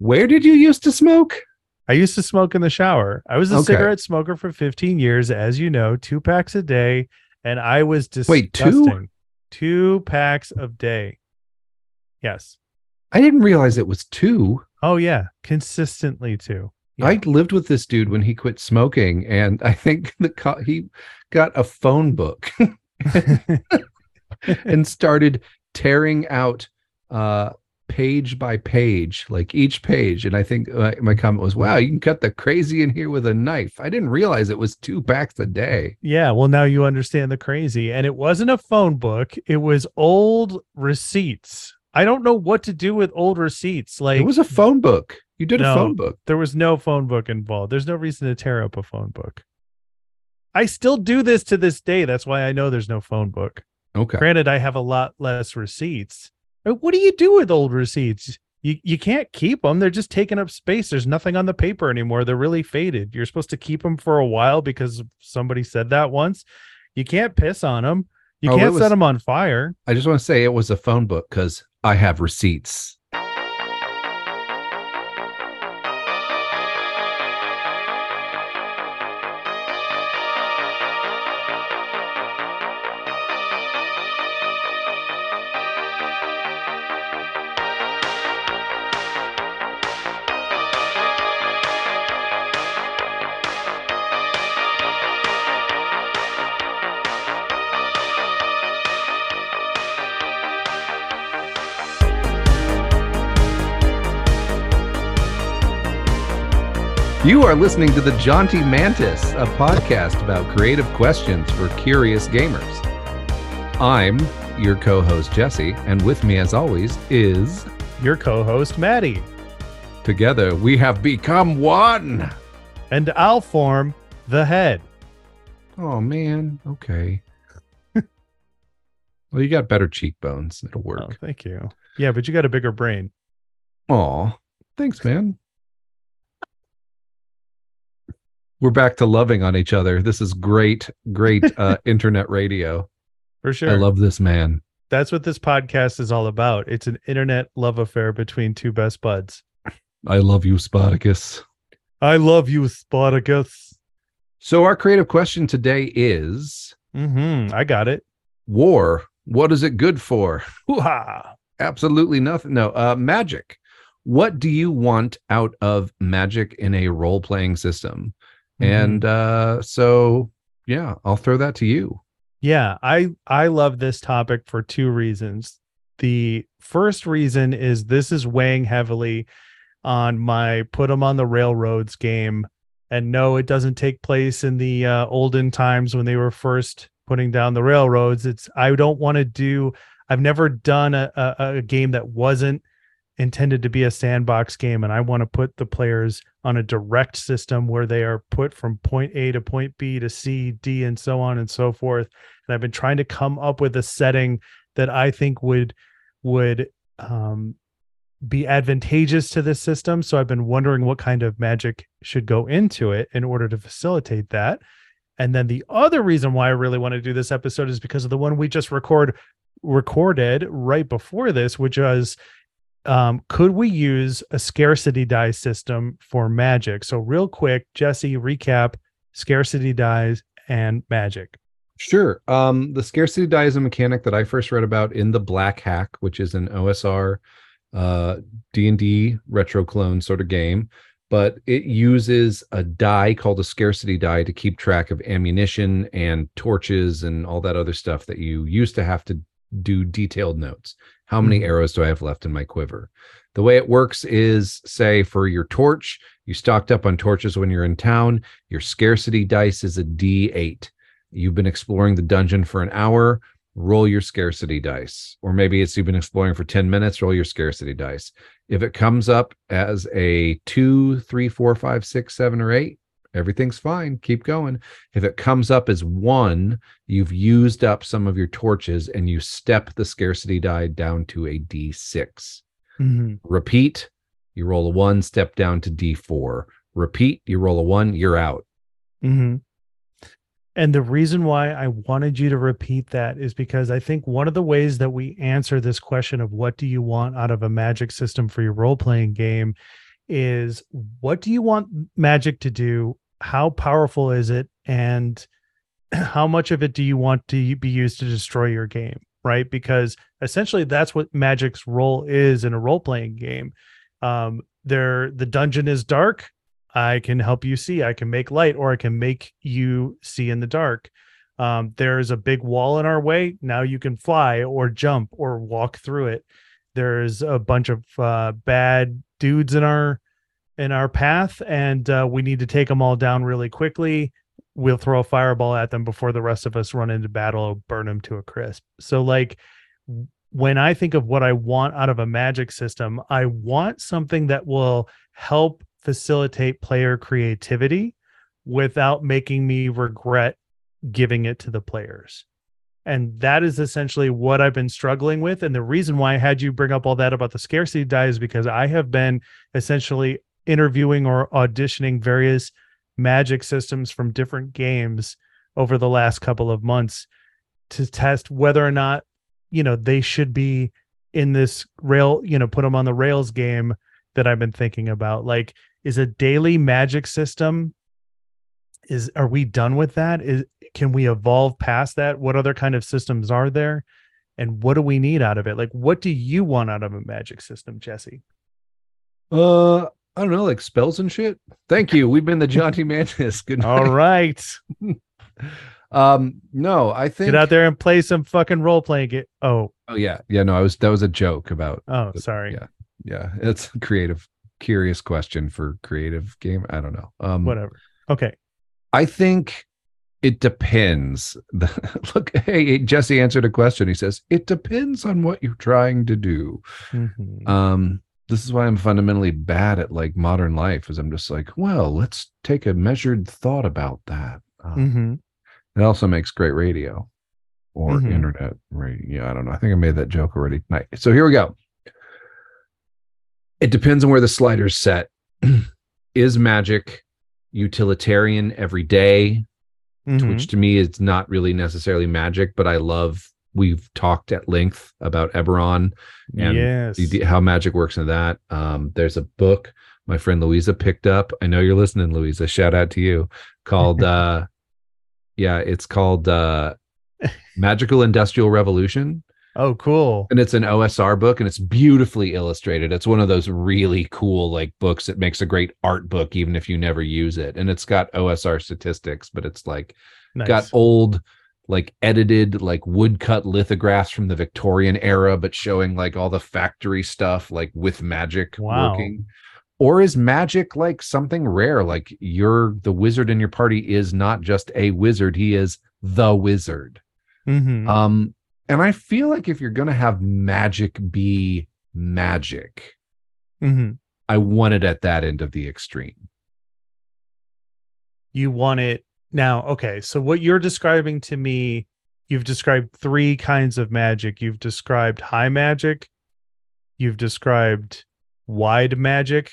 Where did you used to smoke? I used to smoke in the shower. I was a Okay. cigarette smoker for 15 years, as you know, two packs a day, and I was disgusting. Wait, two? Two packs a day. Yes. I didn't realize it was two. Oh yeah, consistently two. Yeah. I lived with this dude when he quit smoking, and I think the co- he got a phone book and started tearing out uh, page by page, like each page. And I think uh, my comment was, "Wow, you can cut the crazy in here with a knife." I didn't realize it was two packs a day. Yeah, well, now you understand the crazy. And it wasn't a phone book, it was old receipts. I don't know what to do with old receipts. Like, it was a phone book. You did No. a phone book. there was no phone book involved. There's no reason to tear up a phone book. I still do this to this day. That's why I know there's no phone book. Okay. Granted, I have a lot less receipts. What do you do with old receipts? You, you can't keep them. They're just taking up space. There's nothing on the paper anymore. They're really faded. You're supposed to keep them for a while because somebody said that once. You can't piss on them. You Oh, can't was- set them on fire. I just want to say it was a phone book because I have receipts. You are listening to the Jaunty Mantis, a podcast about creative questions for curious gamers. I'm your co-host Jesse, and with me, as always, is Your co-host Maddie, together we have become one. and I'll form the head. Oh man, okay. well, you got better cheekbones. It'll Oh, work. thank you. Yeah, but you got a bigger brain. Aw, thanks, man. We're back to loving on each other. This is great, great uh, internet radio. For sure. I love this man. That's what this podcast is all about. It's an internet love affair between two best buds. I love you, Spartacus. I love you, Spartacus. So, our creative question today is Mm-hmm. I got it. war. What is it good for? Hoo-ha. Absolutely nothing. No, uh, magic. What do you want out of magic in a role playing system? Mm-hmm. And uh, so, yeah, I'll throw that to you. Yeah, I I love this topic for two reasons. The first reason is this is weighing heavily on my put them on the railroads game. And no, it doesn't take place in the uh, olden times when they were first putting down the railroads. It's I don't want to do. I've never done a, a, a game that wasn't intended to be a sandbox game, and I want to put the players on a direct system where they are put from point A to point B to C, D, and so on and so forth and I've been trying to come up with a setting that I think would would um, be advantageous to this system. So I've been wondering what kind of magic should go into it in order to facilitate that. And then the other reason why I really want to do this episode is because of the one we just record recorded right before this, which was um, could we use a scarcity die system for magic? So real quick, Jesse, recap scarcity dies and magic. Sure. Um, the scarcity die is a mechanic that I first read about in the Black Hack, which is an OSR uh D&D retro clone sort of game, but it uses a die called a scarcity die to keep track of ammunition and torches and all that other stuff that you used to have to do detailed notes. How many arrows do I have left in my quiver? The way it works is say for your torch, you stocked up on torches when you're in town, your scarcity dice is a D8 you've been exploring the dungeon for an hour. Roll your scarcity dice. Or maybe it's you've been exploring for 10 minutes. Roll your scarcity dice. If it comes up as a two three four five six seven or eight everything's fine keep going if it comes up as one you've used up some of your torches and you step the scarcity die down to a d6 repeat you roll a one step down to d4 repeat you roll a one you're out Mm-hmm. And the reason why I wanted you to repeat that is because I think one of the ways that we answer this question of what do you want out of a magic system for your role playing game is what do you want magic to do? How powerful is it? And how much of it do you want to be used to destroy your game? Right. Because essentially that's what magic's role is in a role playing game. Um, there, the dungeon is dark. I can help you see. I can make light or I can make you see in the dark. Um, there's a big wall in our way. Now you can fly or jump or walk through it. There's a bunch of uh, bad dudes in our in our path, and uh, we need to take them all down really quickly. We'll throw a fireball at them before the rest of us run into battle, or burn them to a crisp. So, like, when I think of what I want out of a magic system, I want something that will help facilitate player creativity without making me regret giving it to the players. And that is essentially what I've been struggling with. And the reason why I had you bring up all that about the scarcity die is because I have been essentially interviewing or auditioning various magic systems from different games over the last couple of months to test whether or not, you know, they should be in this rail, you know, put them on the rails game that I've been thinking about. Like, is a daily magic system is are we done with that? Is can we evolve past that? What other kind of systems are there? And what do we need out of it? Like what do you want out of a magic system jesse? Uh i don't know like spells and shit. Thank you. We've been the jaunty mantis good night. all right. Um no i think get out there and play some fucking role playing game oh. Oh yeah. Yeah no i was that was a joke about oh sorry. yeah. Yeah it's a creative curious question for creative game. I don't know. Um whatever. Okay. I think it depends. Look, hey, Jesse answered a question. He says, It depends on what you're trying to do. Mm-hmm. Um, this is why I'm fundamentally bad at like modern life, is I'm just like, well, let's take a measured thought about that. Um, mm-hmm. It also makes great radio or mm-hmm. internet radio. Yeah, I don't know. I think I made that joke already. So here we go. It depends on where the slider's set. is magic utilitarian every day, mm-hmm. which to me is not really necessarily magic, but I love. We've talked at length about Eberron and yes. the, how magic works in that. Um, there's a book my friend Louisa picked up. I know you're listening, Louisa. Shout out to you. Called, uh, yeah, it's called uh, Magical Industrial Revolution Oh, cool. And it's an OSR book and it's beautifully illustrated. It's one of those really cool like books that makes a great art book even if you never use it. And it's got OSR statistics, but it's like nice. got old like edited like woodcut lithographs from the Victorian era but showing like all the factory stuff like with magic wow. working. Or is magic like something rare like you're the wizard in your party is not just a wizard, he is the wizard. Mm-hmm. Um and I feel like if you're going to have magic be magic, mm-hmm. I want it at that end of the extreme. You want it now. Okay. So, what you're describing to me, you've described three kinds of magic. You've described high magic, you've described wide magic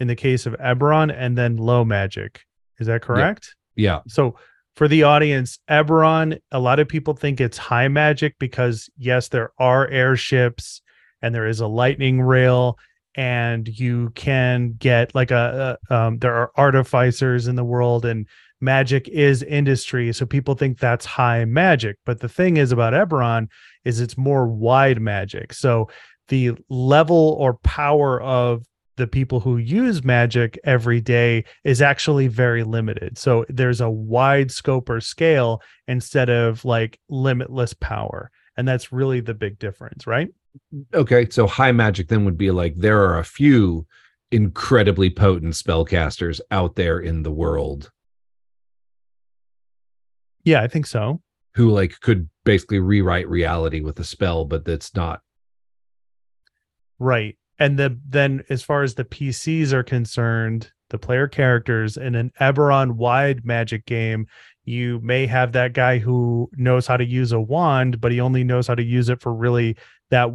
in the case of Eberron, and then low magic. Is that correct? Yeah. yeah. So, for the audience, Eberron, a lot of people think it's high magic because yes, there are airships and there is a lightning rail and you can get like a, a um, there are artificers in the world and magic is industry so people think that's high magic but the thing is about Eberron is it's more wide magic so the level or power of the people who use magic every day is actually very limited. So there's a wide scope or scale instead of like limitless power. And that's really the big difference, right? Okay. So high magic then would be like there are a few incredibly potent spellcasters out there in the world. Yeah, I think so. Who like could basically rewrite reality with a spell, but that's not right and the then as far as the PCs are concerned, the player characters in an Eberron wide magic game, you may have that guy who knows how to use a wand, but he only knows how to use it for really that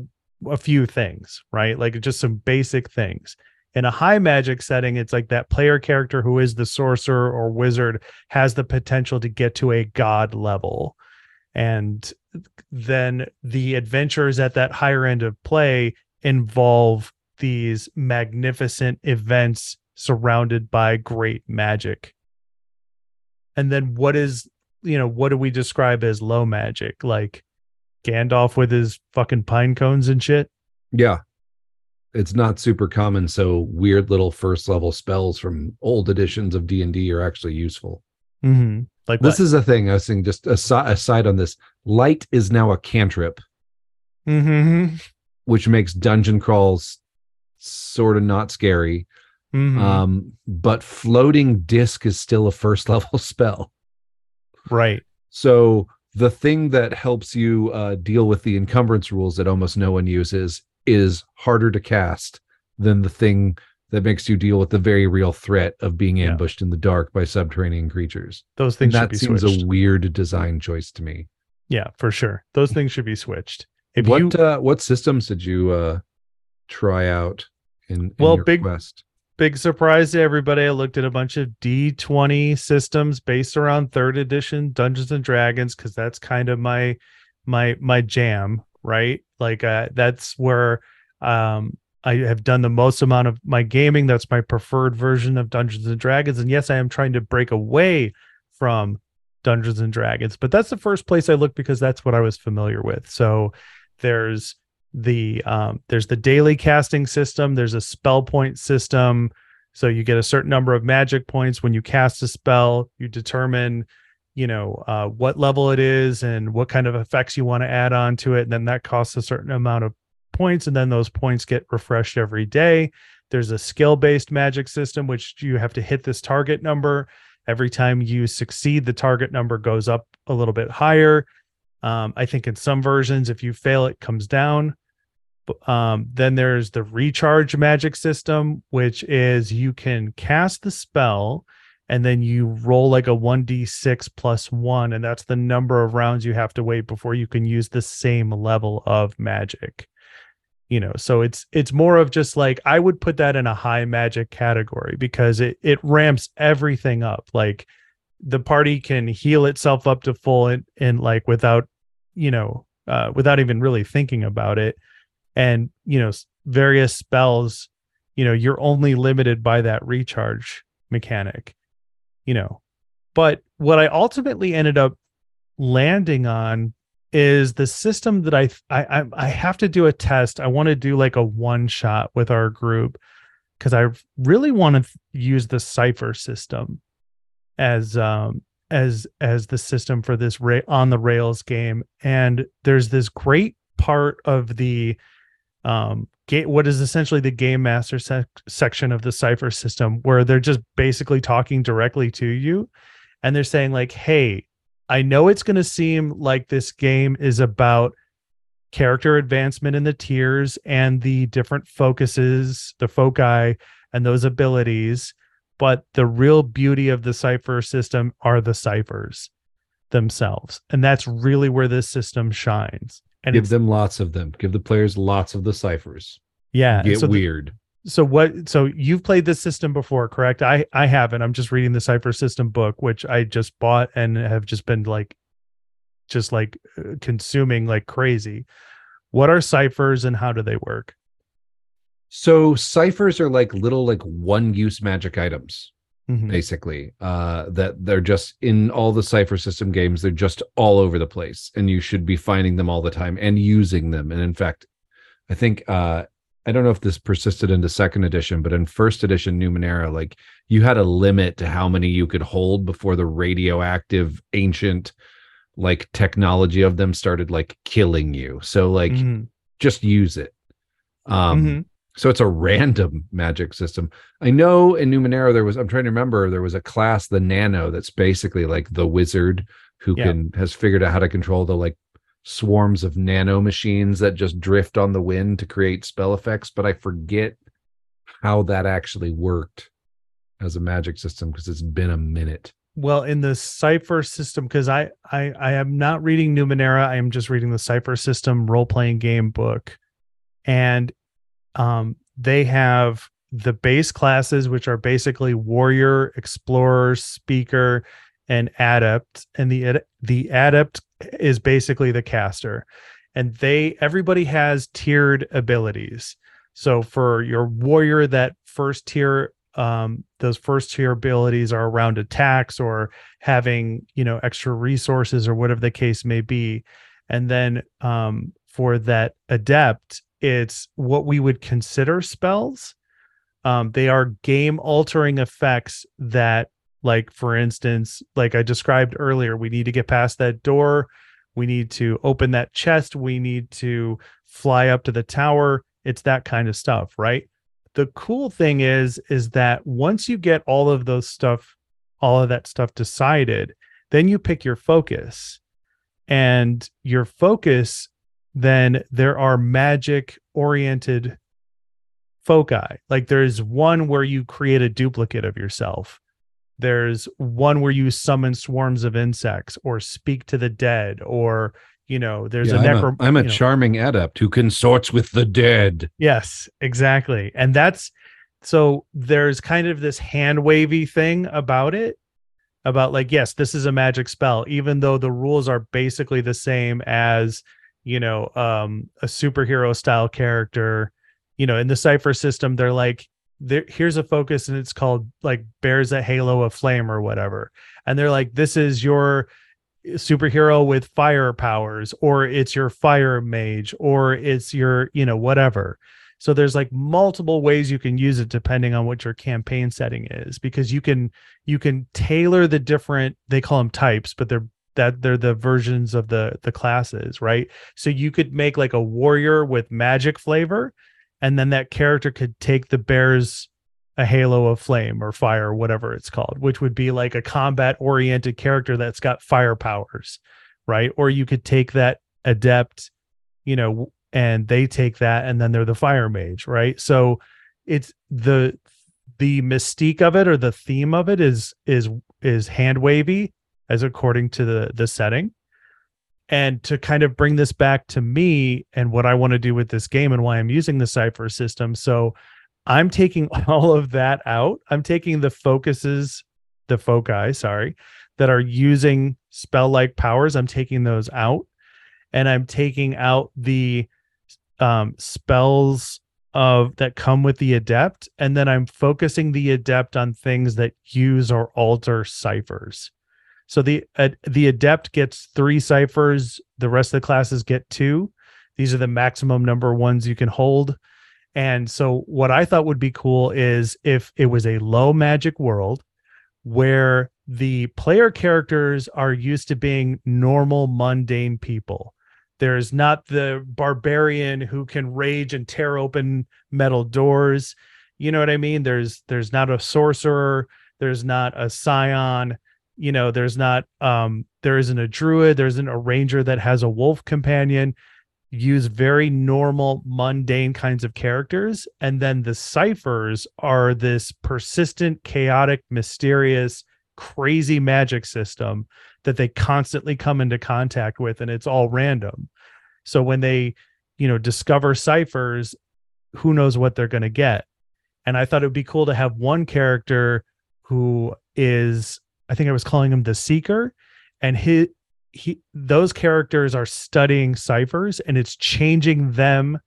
a few things, right? Like just some basic things. In a high magic setting, it's like that player character who is the sorcerer or wizard has the potential to get to a god level. And then the adventures at that higher end of play involve these magnificent events surrounded by great magic. And then what is, you know, what do we describe as low magic? Like Gandalf with his fucking pine cones and shit? Yeah. It's not super common, so weird little first level spells from old editions of D&D are actually useful. Mm-hmm. Like This is a thing I was saying just aside, aside on this. Light is now a cantrip, mm-hmm. which makes dungeon crawls sort of not scary. Mhm. Um, but floating disc is still a first level spell. right. So the thing that helps you uh, deal with the encumbrance rules that almost no one uses is harder to cast than the thing that makes you deal with the very real threat of being Yeah. ambushed in the dark by subterranean creatures. Those things should that be seems switched. a weird design choice to me. yeah, for sure. Those things should be switched. If what you uh, what systems did you uh, try out in, in Well, your big- quest? big surprise to everybody. I looked at a bunch of D20 systems based around third edition Dungeons and Dragons because that's kind of my my my jam, right? Like uh that's where um I have done the most amount of my gaming. That's my preferred version of Dungeons and Dragons. And yes, I am trying to break away from Dungeons and Dragons, but that's the first place I looked because that's what I was familiar with. So there's the um, there's the daily casting system there's a spell point system so you get a certain number of magic points when you cast a spell you determine you know uh, what level it is and what kind of effects you want to add on to it and then that costs a certain amount of points and then those points get refreshed every day. There's a skill based magic system which you have to hit this target number. Every time you succeed the target number goes up a little bit higher. Um, i think in some versions if you fail it comes down. Um, then there's the recharge magic system which is you can cast the spell and then you roll like a 1d6 plus 1 and that's the number of rounds you have to wait before you can use the same level of magic. You know so it's it's more of just like i would put that in a high magic category because it it ramps everything up. Like the party can heal itself up to full and, and like without you know uh without even really thinking about it. And you know various spells you know you're only limited by that recharge mechanic you know but what i ultimately ended up landing on is the system that I I I- have to do a test. I want to do like a one shot with our group because I really want to use the Cypher System as um as as the system for this ra- on the rails game. And there's this great part of the um what is essentially the game master sec- section of the Cypher System where they're just basically talking directly to you and they're saying like hey I know it's going to seem like this game is about character advancement in the tiers and the different focuses, the foci, and those abilities. But the real beauty of the Cypher System are the ciphers themselves. And that's really where this system shines. And Give them lots of them. Give the players lots of the ciphers. yeah. Get so the- weird. so what so you've played this system before correct i i haven't i'm just reading the Cypher System book which i just bought and have just been like just like uh, consuming like crazy what are ciphers and how do they work So ciphers are like little like one use magic items. Mhm. basically uh that they're just in all the Cypher System games they're just all over the place and you should be finding them all the time and using them and in fact i think uh i don't know if this persisted into second edition but in first edition numenera like you had a limit to how many you could hold before the radioactive ancient like technology of them started like killing you so like Mhm. just use it um Mhm. So it's a random magic system. I know in Numenera there was I'm trying to remember there was a class the Nano that's basically like the wizard who Yeah. can has figured out how to control the like swarms of nano machines that just drift on the wind to create spell effects, but I forget how that actually worked as a magic system because it's been a minute. well in the Cypher System because I, I i am not reading numenera i am just reading the Cypher System role-playing game book and um they have the base classes which are basically warrior explorer speaker and adept and the the adept is basically the caster and they everybody has tiered abilities So for your warrior, that first tier, um, those first tier abilities are around attacks or having, you know, extra resources or whatever the case may be. And then um, for that adept, it's what we would consider spells. Um, they are game altering effects that, like, for instance, like I described earlier, we need to get past that door. We need to open that chest. We need to fly up to the tower it's that kind of stuff, right? The cool thing is is that once you get all of those stuff, all of that stuff decided, then you pick your focus. And your focus then there are magic oriented foci. Like there's one where you create a duplicate of yourself. There's one where you summon swarms of insects or speak to the dead or you know there's yeah, a necro i'm a, I'm a know. charming adept who consorts with the dead yes exactly and that's so there's kind of this hand wavy thing about it about like yes this is a magic spell even though the rules are basically the same as you know um a superhero style character you know in the Cypher System they're like there here's a focus and it's called like bears a halo of flame or whatever. And they're like this is your superhero with fire powers or it's your fire mage or it's your you know whatever. So there's like multiple ways you can use it depending on what your campaign setting is because you can you can tailor the different they call them types but they're that they're the versions of the the classes right so you could make like a warrior with magic flavor and then that character could take the bear's a halo of flame or fire, or whatever it's called, which would be like a combat oriented character that's got fire powers, right? Or you could take that adept, you know, and they take that and then they're the fire mage, right? So it's the the mystique of it or the theme of it is is is hand wavy as according to the the setting. And to kind of bring this back to me and what I want to do with this game and why I'm using the Cypher System. So I'm taking all of that out. I'm taking the focuses, the foci, sorry, that are using spell like powers. I'm taking those out. And I'm taking out the um, spells of that come with the adept. And then I'm focusing the adept on things that use or alter ciphers. So the uh, the adept gets three ciphers. The rest of the classes get two. These are the maximum number ones you can hold. And so, what I thought would be cool is if it was a low magic world where the player characters are used to being normal, mundane people. There's not the barbarian who can rage and tear open metal doors. You know what I mean? There's there's not a sorcerer. There's not a scion. You know, there's not um there isn't a druid. There isn't a ranger that has a wolf companion use very normal mundane kinds of characters and then the ciphers are this persistent chaotic mysterious crazy magic system that they constantly come into contact with and it's all random so when they you know discover ciphers who knows what they're going to get and i thought it would be cool to have one character who is i think i was calling him the seeker and his he those characters are studying ciphers and it's changing them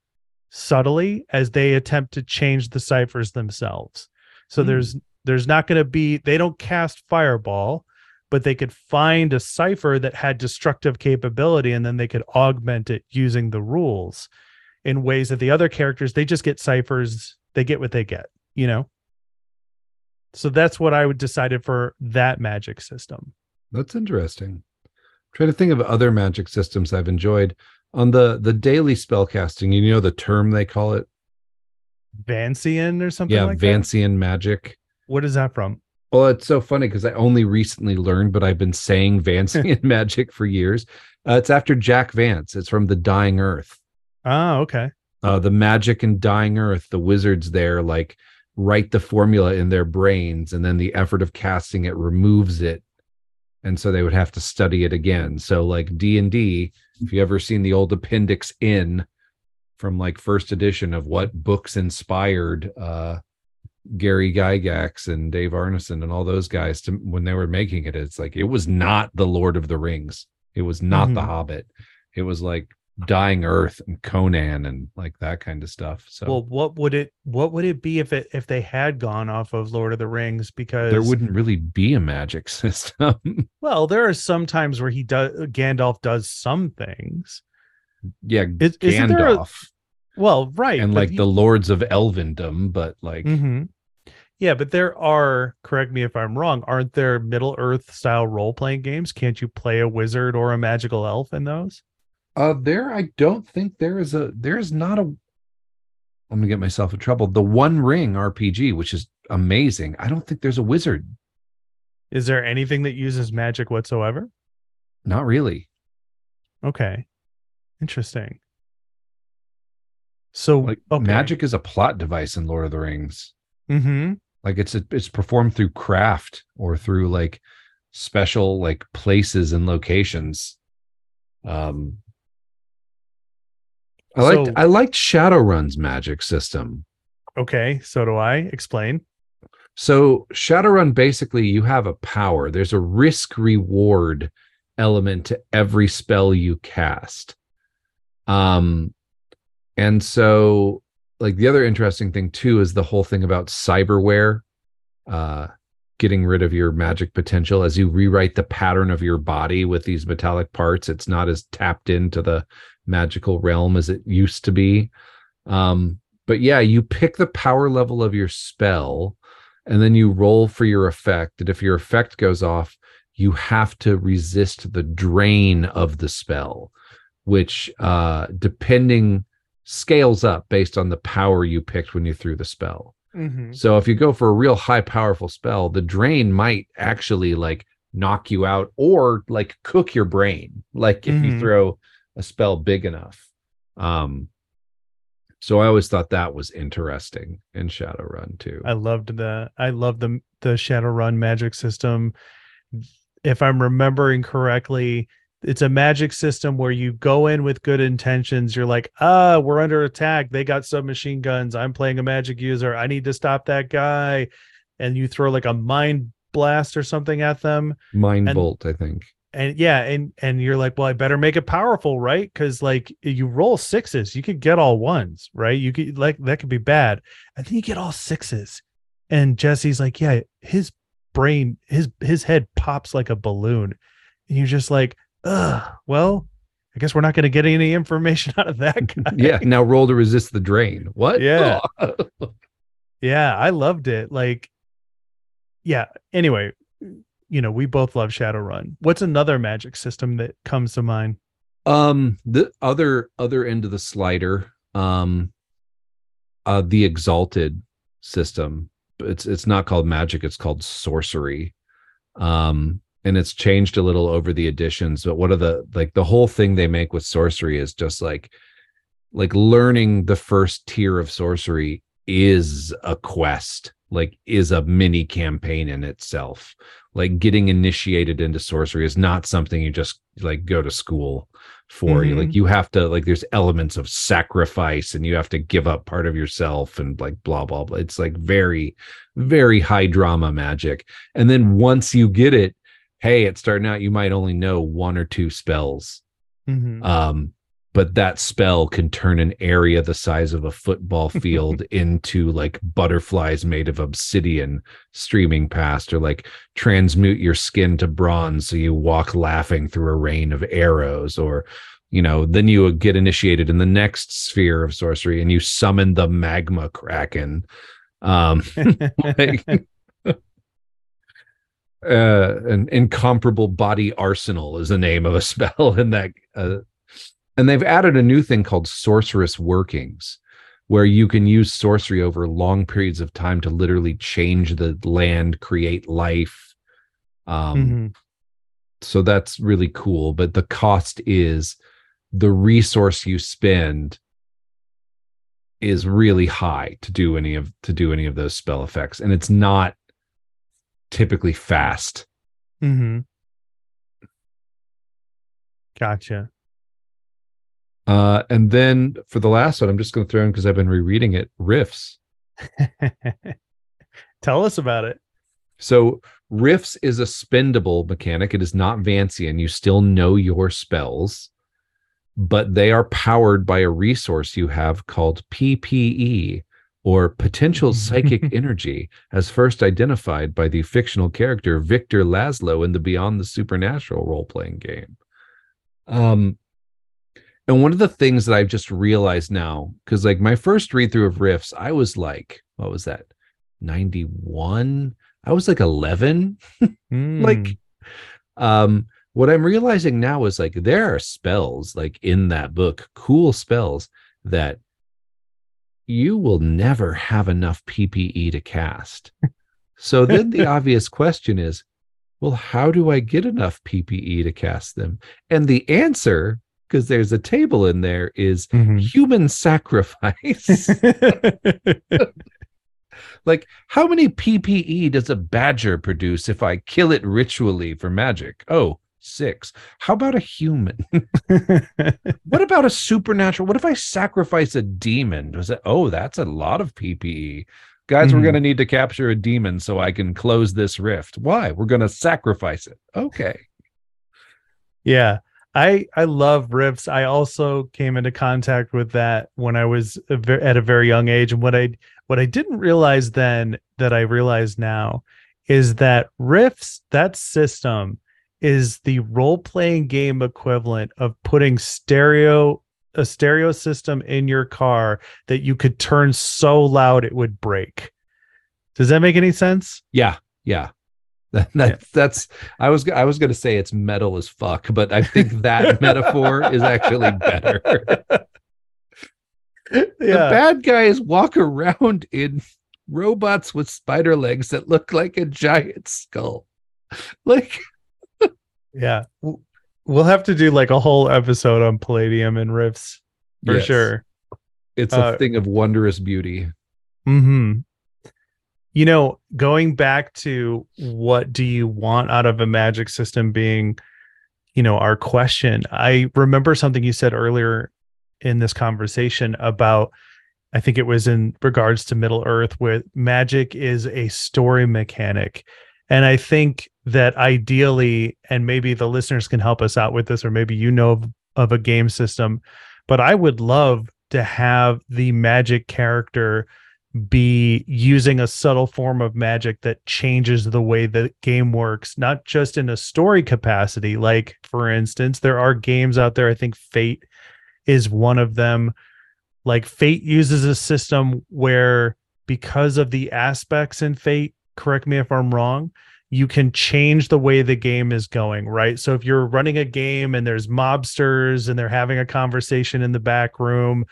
subtly as they attempt to change the ciphers themselves. So mm. there's there's not going to be they don't cast fireball, but they could find a cipher that had destructive capability and then they could augment it using the rules in ways that the other characters they just get ciphers, they get what they get, you know. So that's what I would decided for that magic system. That's interesting trying to think of other magic systems I've enjoyed on the the daily spell casting. You know the term they call it Vancian or something. Yeah, like Vancian that? magic. What is that from? Well, it's so funny because I only recently learned, but I've been saying Vancian magic for years. Uh, it's after Jack Vance. It's from the Dying Earth. Oh, okay. Uh, the magic in Dying Earth, the wizards there like write the formula in their brains, and then the effort of casting it removes it. And so they would have to study it again. So like d&d if you ever seen the old appendix in from like first edition of what books inspired uh gary gygax and dave arneson and all those guys to when they were making it it's like it was not the lord of the rings. It was not mm-hmm. the hobbit. It was like dying earth and conan and like that kind of stuff so Well, what would it what would it be if it if they had gone off of Lord of the Rings? Because there wouldn't really be a magic system well, there are some times where he does Gandalf does some things. yeah Is- there a- gandalf Well, right. and like he- the lords of elvendom but like Mhm. Yeah, but there are, correct me if I'm wrong, aren't there Middle Earth style role playing games? Can't you play a wizard or a magical elf in those? Uh, there, I don't think there is a there's not a. I'm gonna get myself in trouble. The One Ring RPG, which is amazing. I don't think there's a wizard. Is there anything that uses magic whatsoever? Not really. Okay. Interesting. So Like okay. magic is a plot device in Lord of the Rings. Mm-hmm. Like it's a, it's performed through craft or through like special like places and locations. Um, I liked So- I liked Shadowrun's magic system. Okay. So do I. Explain. So Shadowrun basically you have a power. There's a risk reward element to every spell you cast. Um and so like the other interesting thing too is the whole thing about cyberware uh getting rid of your magic potential as you rewrite the pattern of your body with these metallic parts it's not as tapped into the magical realm as it used to be um but yeah you pick the power level of your spell and then you roll for your effect and if your effect goes off you have to resist the drain of the spell which uh depending scales up based on the power you picked when you threw the spell Mm-hmm. so if you go for a real high powerful spell the drain might actually like knock you out or like cook your brain like if you Mhm. throw a spell big enough um so i always thought that was interesting in shadowrun too I loved the I loved the the Shadowrun magic system. If I'm remembering correctly, it's a magic system where you go in with good intentions. You're like, ah, we're under attack. They got submachine guns. I'm playing a magic user. I need to stop that guy. And you throw like a mind blast or something at them. mind and- bolt i think And yeah, and and you're like, well, I better make it powerful, right? Because like you roll sixes, you could get all ones, right? You could like that could be bad. And then you get all sixes. And Jesse's like, yeah, his brain, his his head pops like a balloon. And you're just like, ugh, well, I guess we're not gonna get any information out of that guy. yeah now roll to resist the drain what Yeah. Yeah, I loved it. Like, yeah. Anyway, you know, we both love Shadowrun. What's another magic system that comes to mind? Um, the other other end of the slider, um, uh, the exalted system. It's it's not called magic; it's called sorcery. Um, and it's changed a little over the editions. But what are the like the whole thing they make with sorcery is just like like learning the first tier of sorcery is a quest like is a mini campaign in itself. Like getting initiated into sorcery is not something you just like go to school for. You Mhm. like you have to like there's elements of sacrifice and you have to give up part of yourself and like blah blah blah. It's like very very high drama magic. And then once you get it hey it's starting out you might only know one or two spells. Mhm. um but that spell can turn an area the size of a football field into like butterflies made of obsidian streaming past or like transmute your skin to bronze so you walk laughing through a rain of arrows or you know then you get initiated in the next sphere of sorcery and you summon the magma kraken. Um like, uh an incomparable body arsenal is the name of a spell in that uh, and they've added a new thing called sorcerous workings where you can use sorcery over long periods of time to literally change the land create life um Mhm. so that's really cool but the cost is the resource you spend is really high to do any of to do any of those spell effects and it's not typically fast Mhm. Gotcha. Uh and then for the last one i'm just going to throw in because i've been rereading it Rifts Tell us about it. So Rifts is a spendable mechanic. It is not Vancian. You still know your spells. but they are powered by a resource you have called PPE or potential psychic energy, as first identified by the fictional character Victor Lazlo in the Beyond the Supernatural role playing game. Um, and one of the things that I've just realized now, because like my first read through of Rifts, I was like, what was that? 91? I was like 11. Mm. like, um, what I'm realizing now is like there are spells like in that book, cool spells that you will never have enough PPE to cast. So then the obvious question is, well, how do I get enough PPE to cast them? And the answer, because there's a table in there, is Mhm. human sacrifice. like, how many PPE does a badger produce if I kill it ritually for magic? Oh, six. How about a human? what about a supernatural? What if I sacrifice a demon? Was it? Oh, that's a lot of PPE. Guys, we're Mhm. going to need to capture a demon so I can close this rift. Why? We're going to sacrifice it. Okay. Yeah. I I love Rifts. I also came into contact with that when I was a ver- at a very young age and what I what I didn't realize then that I realize now is that Rifts that system is the role-playing game equivalent of putting stereo a stereo system in your car that you could turn so loud it would break. Does that make any sense? Yeah. Yeah. That, that's that's I was I was going to say it's metal as fuck, but I think that metaphor is actually better. The bad guys walk around in robots with spider legs that look like a giant skull. Like Yeah. We'll have to do like a whole episode on Palladium and Rifts for Yes. sure. it's a Uh, thing of wondrous beauty. hmm You know, going back to what do you want out of a magic system being, you know, our question, I remember something you said earlier in this conversation about, I think it was in regards to Middle Earth, where magic is a story mechanic. And I think that ideally, and maybe the listeners can help us out with this, or maybe you know of, of a game system, but I would love to have the magic character be using a subtle form of magic that changes the way the game works, not just in a story capacity. Like, for instance, there are games out there, I think Fate is one of them. Like, Fate uses a system where, because of the aspects in Fate, correct me if I'm wrong, you can change the way the game is going, right? So if you're running a game and there's mobsters and they're having a conversation in the back room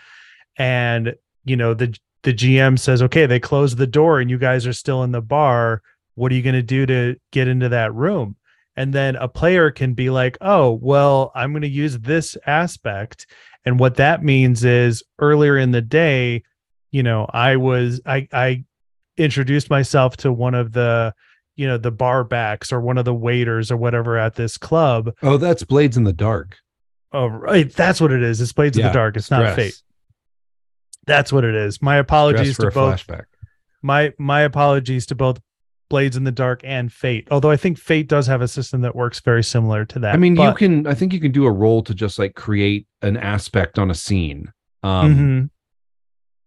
and you know the the GM says, "Okay, they closed the door and you guys are still in the bar. What are you going to do to get into that room?" And then a player can be like, "Oh, well, I'm going to use this aspect." And what that means is earlier in the day, you know, I was I I introduced myself to one of the you know the bar backs or one of the waiters or whatever at this club Oh, that's Blades in the Dark. oh right that's what it is it's blades in the dark it's not Stress. fate that's what it is my apologies to both flashback. my my apologies to both blades in the dark and fate although i think fate does have a system that works very similar to that I mean, you can. I think you can do a roll to just like create an aspect on a scene. Um,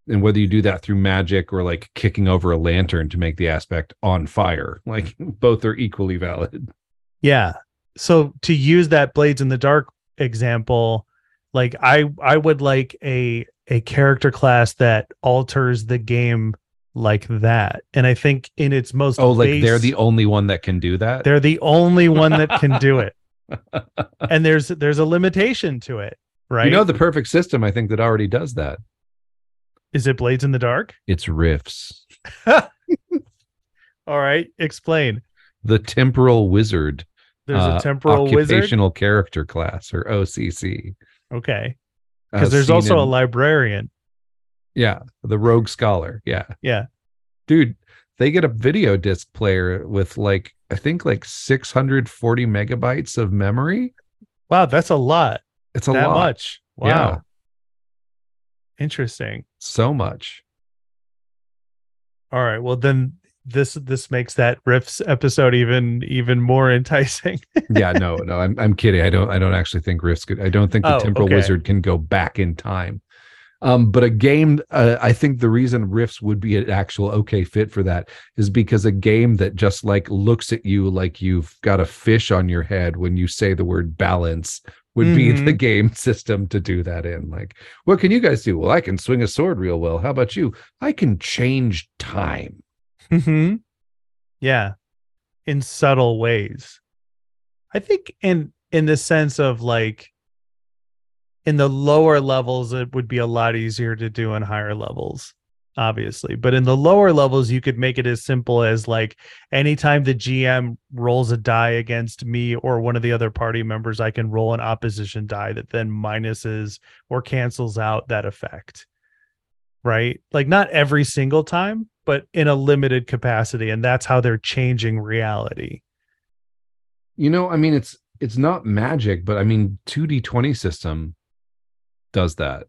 Mhm. and whether you do that through magic or like kicking over a lantern to make the aspect on fire, like both are equally valid. Yeah. So to use that blades in the dark example, like I I would like a a character class that alters the game like that. And I think in its most Oh, like they're the only one that can do that. they're the only one that can do it. and there's there's a limitation to it, right? You know the perfect system, I think, that already does that. Is it blades in the dark? It's Rifts. All right, explain. The temporal wizard. There's uh, a temporal wizard. occupational character class or OCC. Okay. Uh, because there's seen also a librarian. yeah, the rogue scholar. Yeah, Yeah. dude, they get a video disc player with like I think like 640 megabytes of memory. Wow, that's a lot. It's a that lot. much. Wow. Yeah. Interesting. So much. All right. Well, then this this makes that Rifts episode even even more enticing. yeah, no, no, I'm I'm kidding. I don't I don't actually think Rifts could. I don't think the Oh, Temporal okay. Wizard can go back in time. Um, but a game, uh, I think the reason Rifts would be an actual okay fit for that is because a game that just like looks at you like you've got a fish on your head when you say the word balance would be Mhm. the game system to do that in. Like, what can you guys do? Well, I can swing a sword real well. How about you? I can change time. Hmm Yeah, in subtle ways. I think in in the sense of like in the lower levels, it would be a lot easier to do in higher levels, obviously. But in the lower levels, you could make it as simple as like anytime the GM rolls a die against me or one of the other party members, I can roll an opposition die that then minuses or cancels out that effect. Right? Like not every single time, but in a limited capacity. And that's how they're changing reality. You know, I mean, it's it's not magic, but I mean, 2D20 system does that.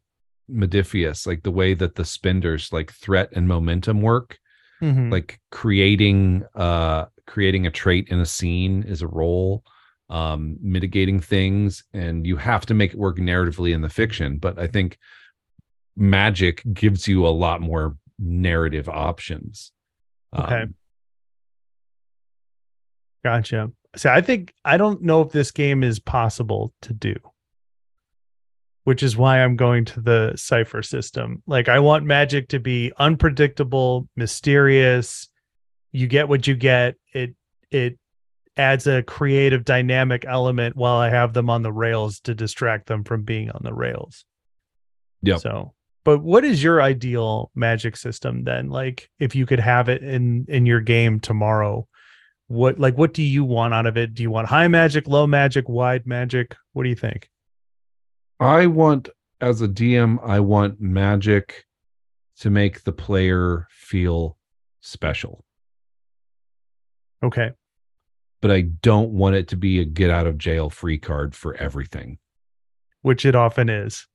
Modiphius, like the way that the spenders like threat and momentum work, Mhm. like creating uh creating a trait in a scene is a role, um, mitigating things, and you have to make it work narratively in the fiction. But I think magic gives you a lot more narrative options. Okay. Um, Gotcha. See, I think I don't know if this game is possible to do, which is why I'm going to the Cypher System. Like, I want magic to be unpredictable, mysterious. You get what you get. It it adds a creative, dynamic element while I have them on the rails to distract them from being on the rails. Yeah. So, but what is your ideal magic system then? Like, if you could have it in in your game tomorrow, what like what do you want out of it? Do you want high magic, low magic, wide magic? What do you think? I want, as a DM, I want magic to make the player feel special, Okay. but I don't want it to be a get out of jail free card for everything. Which it often is.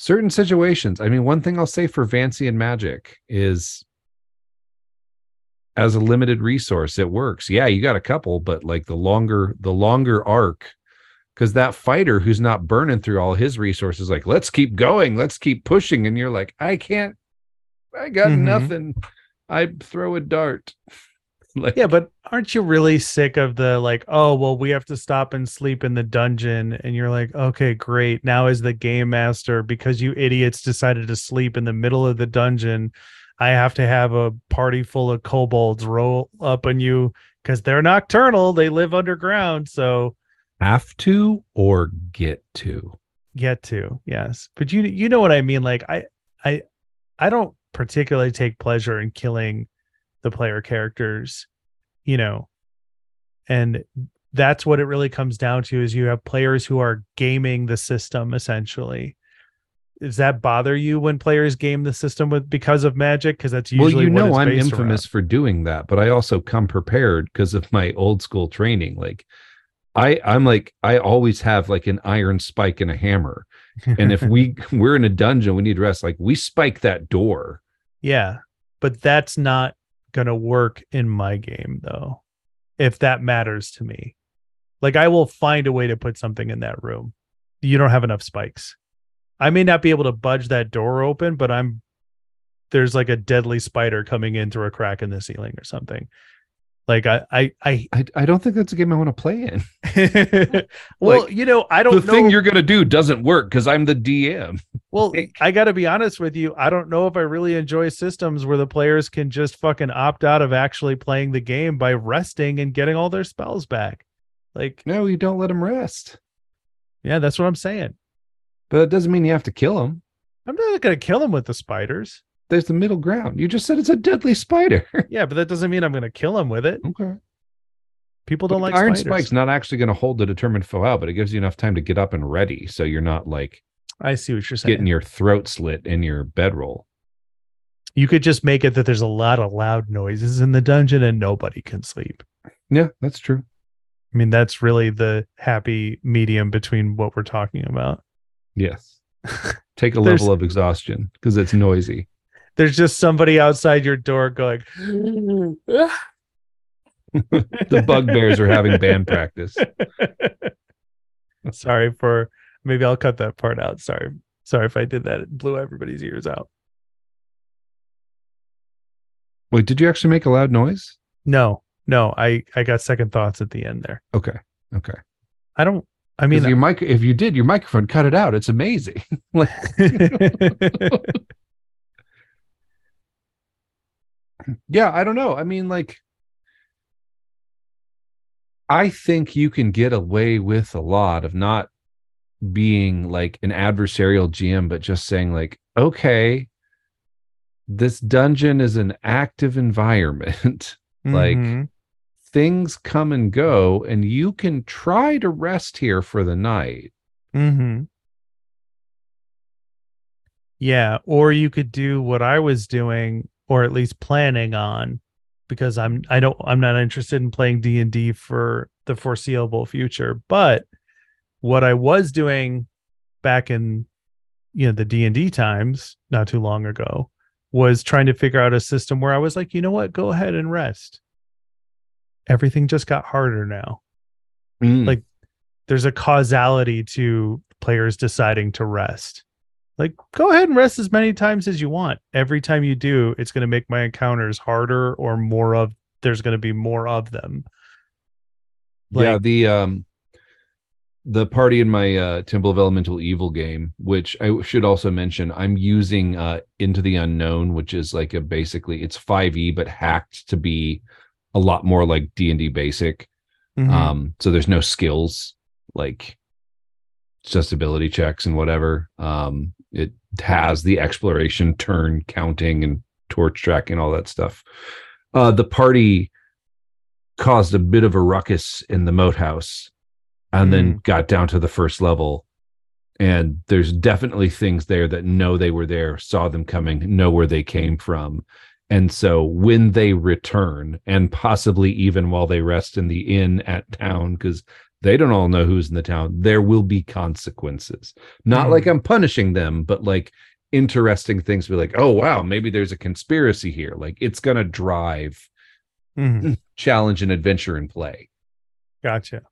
Certain situations, I mean, one thing I'll say for Vancian Magic is as a limited resource, it works. Yeah, you got a couple, but like the longer, the longer arc, because that fighter who's not burning through all his resources, like, let's keep going, let's keep pushing. And you're like, I can't, I got Mhm. nothing. I throw a dart. like, Yeah, but aren't you really sick of the like, oh, well, we have to stop and sleep in the dungeon? And you're like, okay, great. Now, as the game master, because you idiots decided to sleep in the middle of the dungeon, I have to have a party full of kobolds roll up on you because they're nocturnal. They live underground. So have to or get to. get to yes but you you know what i mean like i i i don't particularly take pleasure in killing the player characters you know and that's what it really comes down to is you have players who are gaming the system essentially does that bother you when players game the system with because of magic because that's usually well, you know, I'm infamous for doing that, but I also come prepared because of my old school training. Like, I I'm like I always have like an iron spike and a hammer, and if we we're in a dungeon, we need rest. Like we spike that door. Yeah, but that's not going to work in my game though. If that matters to me. Like I will find a way to put something in that room. You don't have enough spikes. I may not be able to budge that door open, but I'm there's like a deadly spider coming in through a crack in the ceiling or something. Like I I I I I don't think that's a game I want to play in. well, Like, you know, I don't the know thing you're gonna do doesn't work because I'm the DM. Well, Like- I got to be honest with you. I don't know if I really enjoy systems where the players can just fucking opt out of actually playing the game by resting and getting all their spells back. Like, No, you don't let them rest. yeah, that's what I'm saying. But it doesn't mean you have to kill them. I'm not going to kill them with the spiders. There's the middle ground. You just said it's a deadly spider. Yeah, but that doesn't mean I'm going to kill him with it. okay. People don't like iron spiders. spike's not actually going to hold the determined foe out, but it gives you enough time to get up and ready, so you're not like I see what you're saying. getting your throat slit in your bedroll. you could just make it that there's a lot of loud noises in the dungeon and nobody can sleep. Yeah, that's true. I mean, that's really the happy medium between what we're talking about. Yes. Take a level of exhaustion because it's noisy. There's just somebody outside your door going the bugbears are having band practice. sorry for maybe I'll cut that part out. Sorry. Sorry if I did that. It blew everybody's ears out. Wait, did you actually make a loud noise? No, no, I I got second thoughts at the end there. Okay. Okay. I don't I mean, your mic. If you did, your microphone cut it out. It's amazing. like, yeah, I don't know. I mean, like, I think you can get away with a lot of not being like an adversarial GM, but just saying like, okay, this dungeon is an active environment. like Mhm. things come and go, and you can try to rest here for the night. Mm-hmm. Yeah, or you could do what I was doing, or at least planning on, because I'm I don't I'm not interested in playing D and D for the foreseeable future. But what I was doing back in you know the D and D times, not too long ago, was trying to figure out a system where I was like, you know what, go ahead and rest. Everything just got harder now Mm. Like, there's a causality to players deciding to rest. Like, go ahead and rest as many times as you want. Every time you do, it's going to make my encounters harder or more of, there's going to be more of them. yeah the um the party in my uh temple of elemental evil game which i should also mention i'm using uh into the unknown which is like a basically it's 5e but hacked to be a lot more like d&d basic Mhm. um so there's no skills like just ability checks and whatever um it has the exploration turn counting and torch tracking all that stuff. Uh the party caused a bit of a ruckus in the moat house and then got down to the first level. And there's definitely things there that know they were there saw them coming know where they came from. And so when they return and possibly even while they rest in the inn at town because they don't all know who's in the town there will be consequences not Hmm. like i'm punishing them but like interesting things be like oh wow maybe there's a conspiracy here like it's gonna drive Mhm. challenge and adventure and play Gotcha.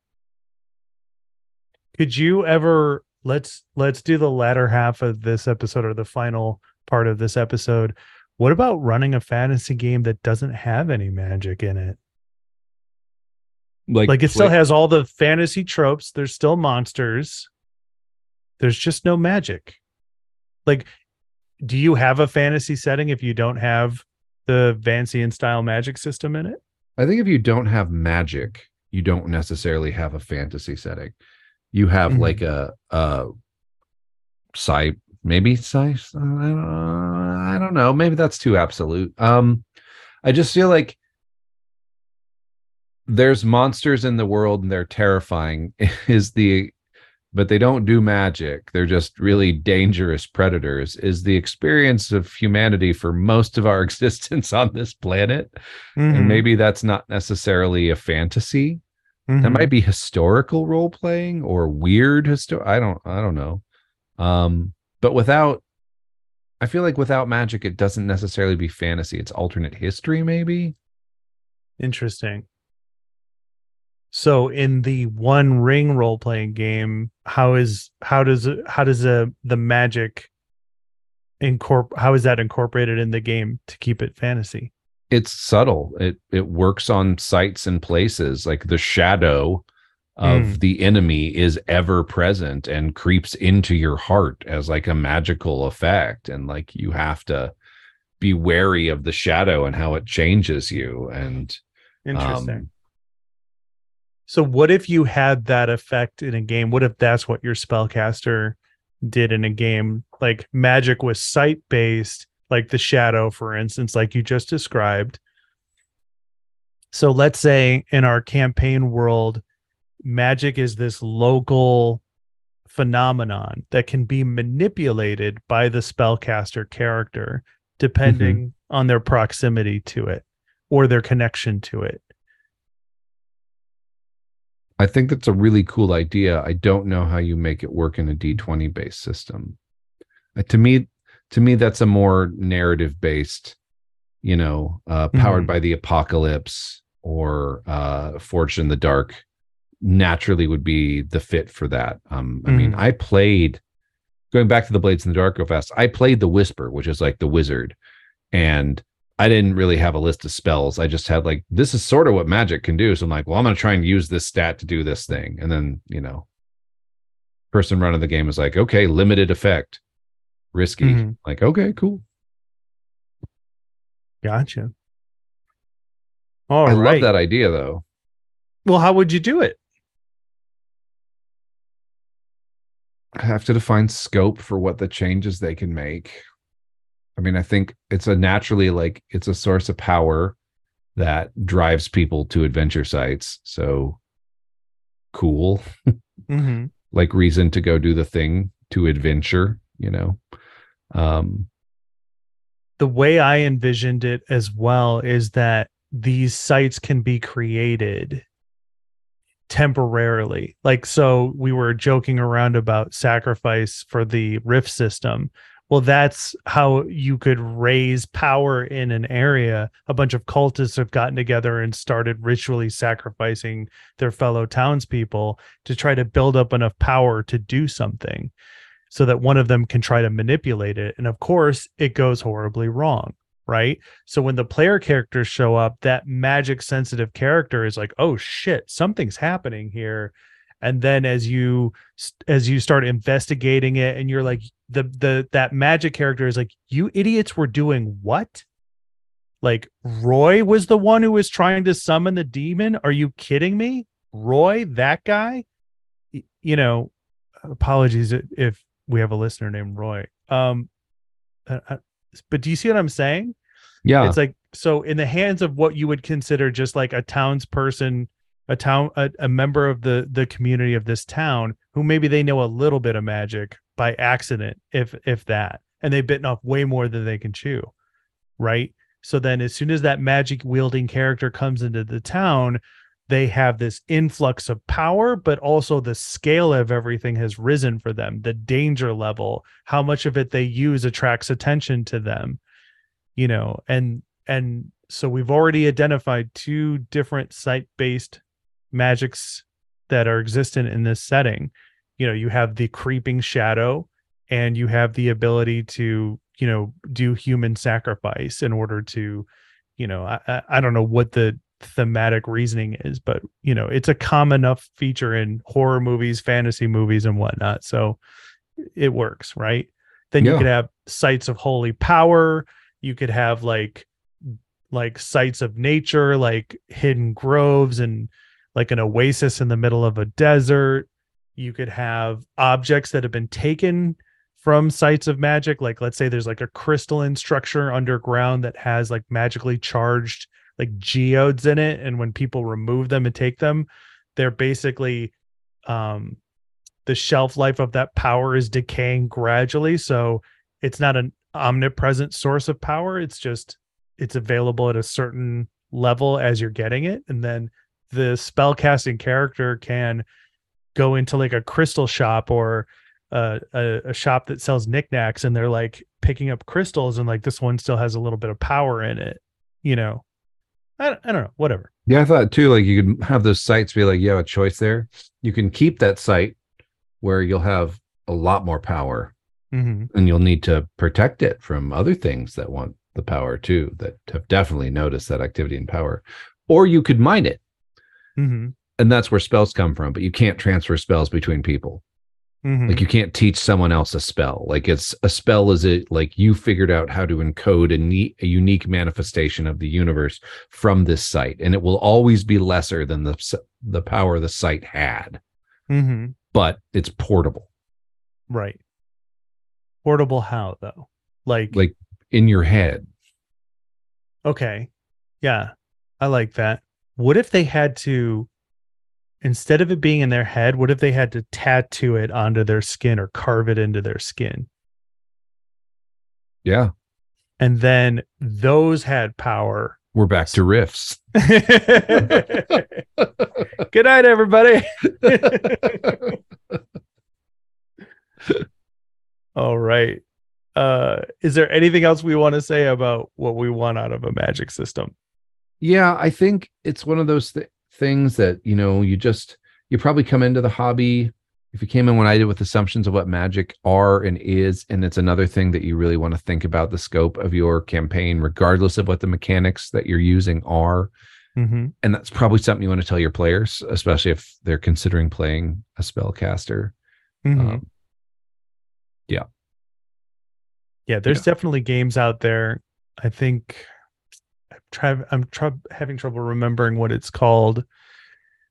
Could you ever let's let's do the latter half of this episode or the final part of this episode. What about running a fantasy game that doesn't have any magic in it? Like like it still play- has all the fantasy tropes there's still monsters there's just no magic like do you have a fantasy setting if you don't have the Vancian style magic system in it I think if you don't have magic, you don't necessarily have a fantasy setting. You have Mhm. like a a sci maybe sci I don't, I don't know. Maybe that's too absolute. Um I just feel like there's monsters in the world and they're terrifying is the but they don't do magic. They're just really dangerous predators is the experience of humanity for most of our existence on this planet Mm-hmm. and maybe that's not necessarily a fantasy that Mhm. might be historical role playing or weird histo- i don't i don't know um but without i feel like without magic it doesn't necessarily be fantasy it's alternate history maybe interesting so in the one ring role playing game how is how does how does a the magic incorp how is that incorporated in the game to keep it fantasy? It's subtle. It it works on sites and places. Like the shadow of Mm. the enemy is ever present and creeps into your heart as like a magical effect. And like you have to be wary of the shadow and how it changes you. And interesting. um, So what if you had that effect in a game? What if that's what your spellcaster did in a game? Like magic was site based, like the shadow, for instance, like you just described. So let's say in our campaign world, magic is this local phenomenon that can be manipulated by the spellcaster character mm-hmm. depending on their proximity to it or their connection to it. I think that's a really cool idea. I don't know how you make it work in a D20 based system. Uh, to me, to me that's a more narrative based you know uh powered Mhm. by the apocalypse or uh forged in the dark naturally would be the fit for that um i mean Mhm. i played going back to the blades in the dark real fast i played the whisper which is like the wizard and i didn't really have a list of spells i just had like this is sort of what magic can do so i'm like well i'm going to try and use this stat to do this thing and then you know person running the game is like okay limited effect risky Mhm. like okay cool Gotcha. All i right. love that idea though Well, how would you do it? I have to define scope for what the changes they can make. I mean, I think it's a naturally like it's a source of power that drives people to adventure sites. So cool. Mm-hmm. Like reason to go do the thing to adventure, you know. Um The way I envisioned it as well is that these sites can be created temporarily. Like, so we were joking around about sacrifice for the Rifts system. Well, that's how you could raise power in an area. A bunch of cultists have gotten together and started ritually sacrificing their fellow townspeople to try to build up enough power to do something so that one of them can try to manipulate it. And of course, it goes horribly wrong, right? So when the player characters show up, that magic sensitive character is like, "Oh shit, something's happening here." And then as you as you start investigating it and you're like the the that magic character is like, "You idiots were doing what?" Like Roy was the one who was trying to summon the demon? Are you kidding me? Roy, that guy? You know, apologies if we have a listener named Roy. Um, uh, uh, but do you see what I'm saying? yeah. It's like so in the hands of what you would consider just like a townsperson, a town, a, a member of the the community of this town, who maybe they know a little bit of magic by accident, if if that, and they've bitten off way more than they can chew, right? So then, as soon as that magic wielding character comes into the town, they have this influx of power, but also the scale of everything has risen for them. The danger level, how much of it they use attracts attention to them, you know, and and so we've already identified two different site-based magics that are existent in this setting. You know, you have the creeping shadow, and you have the ability to, you know, do human sacrifice in order to, you know, I I, don't know what the thematic reasoning is, but you know, it's a common enough feature in horror movies, fantasy movies, and whatnot. So it works, right? Then you could have sites of holy power. You could have like like sites of nature, like hidden groves and like an oasis in the middle of a desert. You could have objects that have been taken from sites of magic. Like let's say there's like a crystalline structure underground that has like magically charged like geodes in it and when people remove them and take them they're basically um the shelf life of that power is decaying gradually so it's not an omnipresent source of power it's just it's available at a certain level as you're getting it and then the spell casting character can go into like a crystal shop or uh, a, a shop that sells knickknacks and they're like picking up crystals and like this one still has a little bit of power in it you know I, I don't know whatever Yeah, I thought too, like you could have those sites be like, you have a choice there. You can keep that site where you'll have a lot more power mm-hmm. and you'll need to protect it from other things that want the power too, that have definitely noticed that activity and power. Or you could mine it. Mm-hmm. And that's where spells come from, but you can't transfer spells between people. Mm-hmm. Like you can't teach someone else a spell. Like it's a spell is it like you figured out how to encode a neat a unique manifestation of the universe from this site and it will always be lesser than the the power the site had, mm-hmm. but it's portable. right portable how though like, Like in your head. okay yeah i like that what if they had to instead of it being in their head what if they had to tattoo it onto their skin or carve it into their skin? Yeah. and then those had power. We're back to Rifts. good night everybody. All right. Uh is there anything else we want to say about what we want out of a magic system Yeah, I think it's one of those th- things that, you know, you just, you probably come into the hobby. If you came in when I did with assumptions of what magic are and is, and it's another thing that you really want to think about the scope of your campaign, regardless of what the mechanics that you're using are. mm-hmm. And that's probably something you want to tell your players, especially if they're considering playing a spellcaster. Mm-hmm. Um, yeah. yeah there's yeah. definitely games out there i think i'm trying i'm having trouble remembering what it's called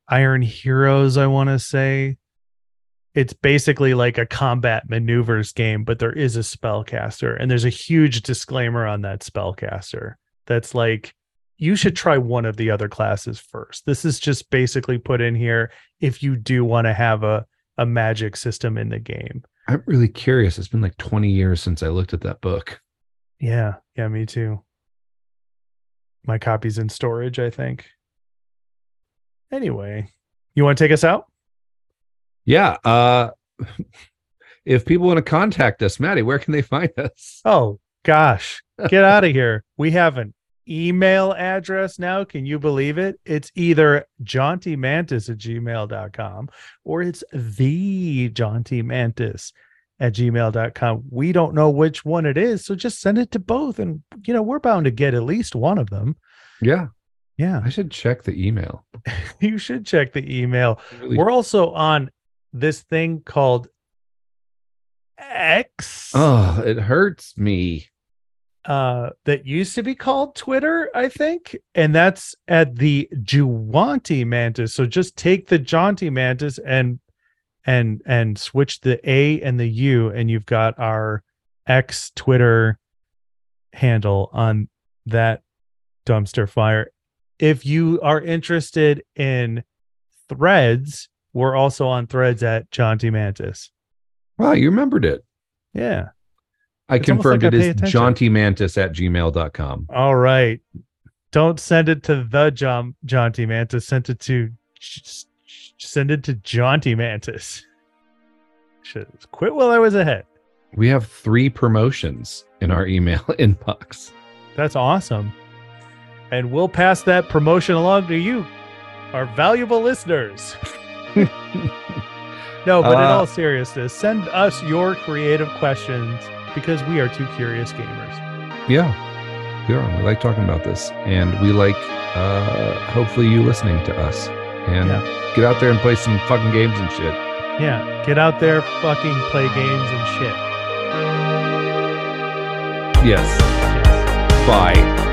iron heroes i want to say it's basically like a combat maneuvers game but there is a spellcaster and there's a huge disclaimer on that spellcaster that's like you should try one of the other classes first this is just basically put in here if you do want to have a a magic system in the game I'm really curious. It's been like 20 years since I looked at that book. Yeah, yeah, me too. My copy's in storage, I think. Anyway, you want to take us out? Yeah. Uh, if people want to contact us, Maddie, where can they find us? Oh, gosh. Get out of here. We have an email address now. Can you believe it? It's either jauntymantis at gmail.com or it's the jauntymantis at gmail.com. We don't know which one it is. So just send it to both. And, you know, we're bound to get at least one of them. Yeah. Yeah. I should check the email. You should check the email. Really- We're also on this thing called X oh, it hurts me. uh, that used to be called Twitter, I think. And that's at the Juanty Mantis. So just take the Jaunty Mantis and and and switch the A and the U, and you've got our X Twitter handle on that dumpster fire. If you are interested in threads, we're also on threads at Jaunty Mantis. Wow, you remembered it. Yeah. I It's confirmed like it is attention. jauntymantis at gmail.com. All right. Don't send it to the John Jaunty Mantis. Send it to it to Jaunty Mantis. Should quit while I was ahead. We have three promotions in our email inbox. That's awesome. And we'll pass that promotion along to you, our valuable listeners. no, but in Uh, all seriousness, send us your creative questions because we are two curious gamers. Yeah. We are. We like talking about this. And we like uh hopefully you listening to us. And Yeah. get out there and play some fucking games and shit. Yeah, get out there, fucking play games and shit. Yes. Bye.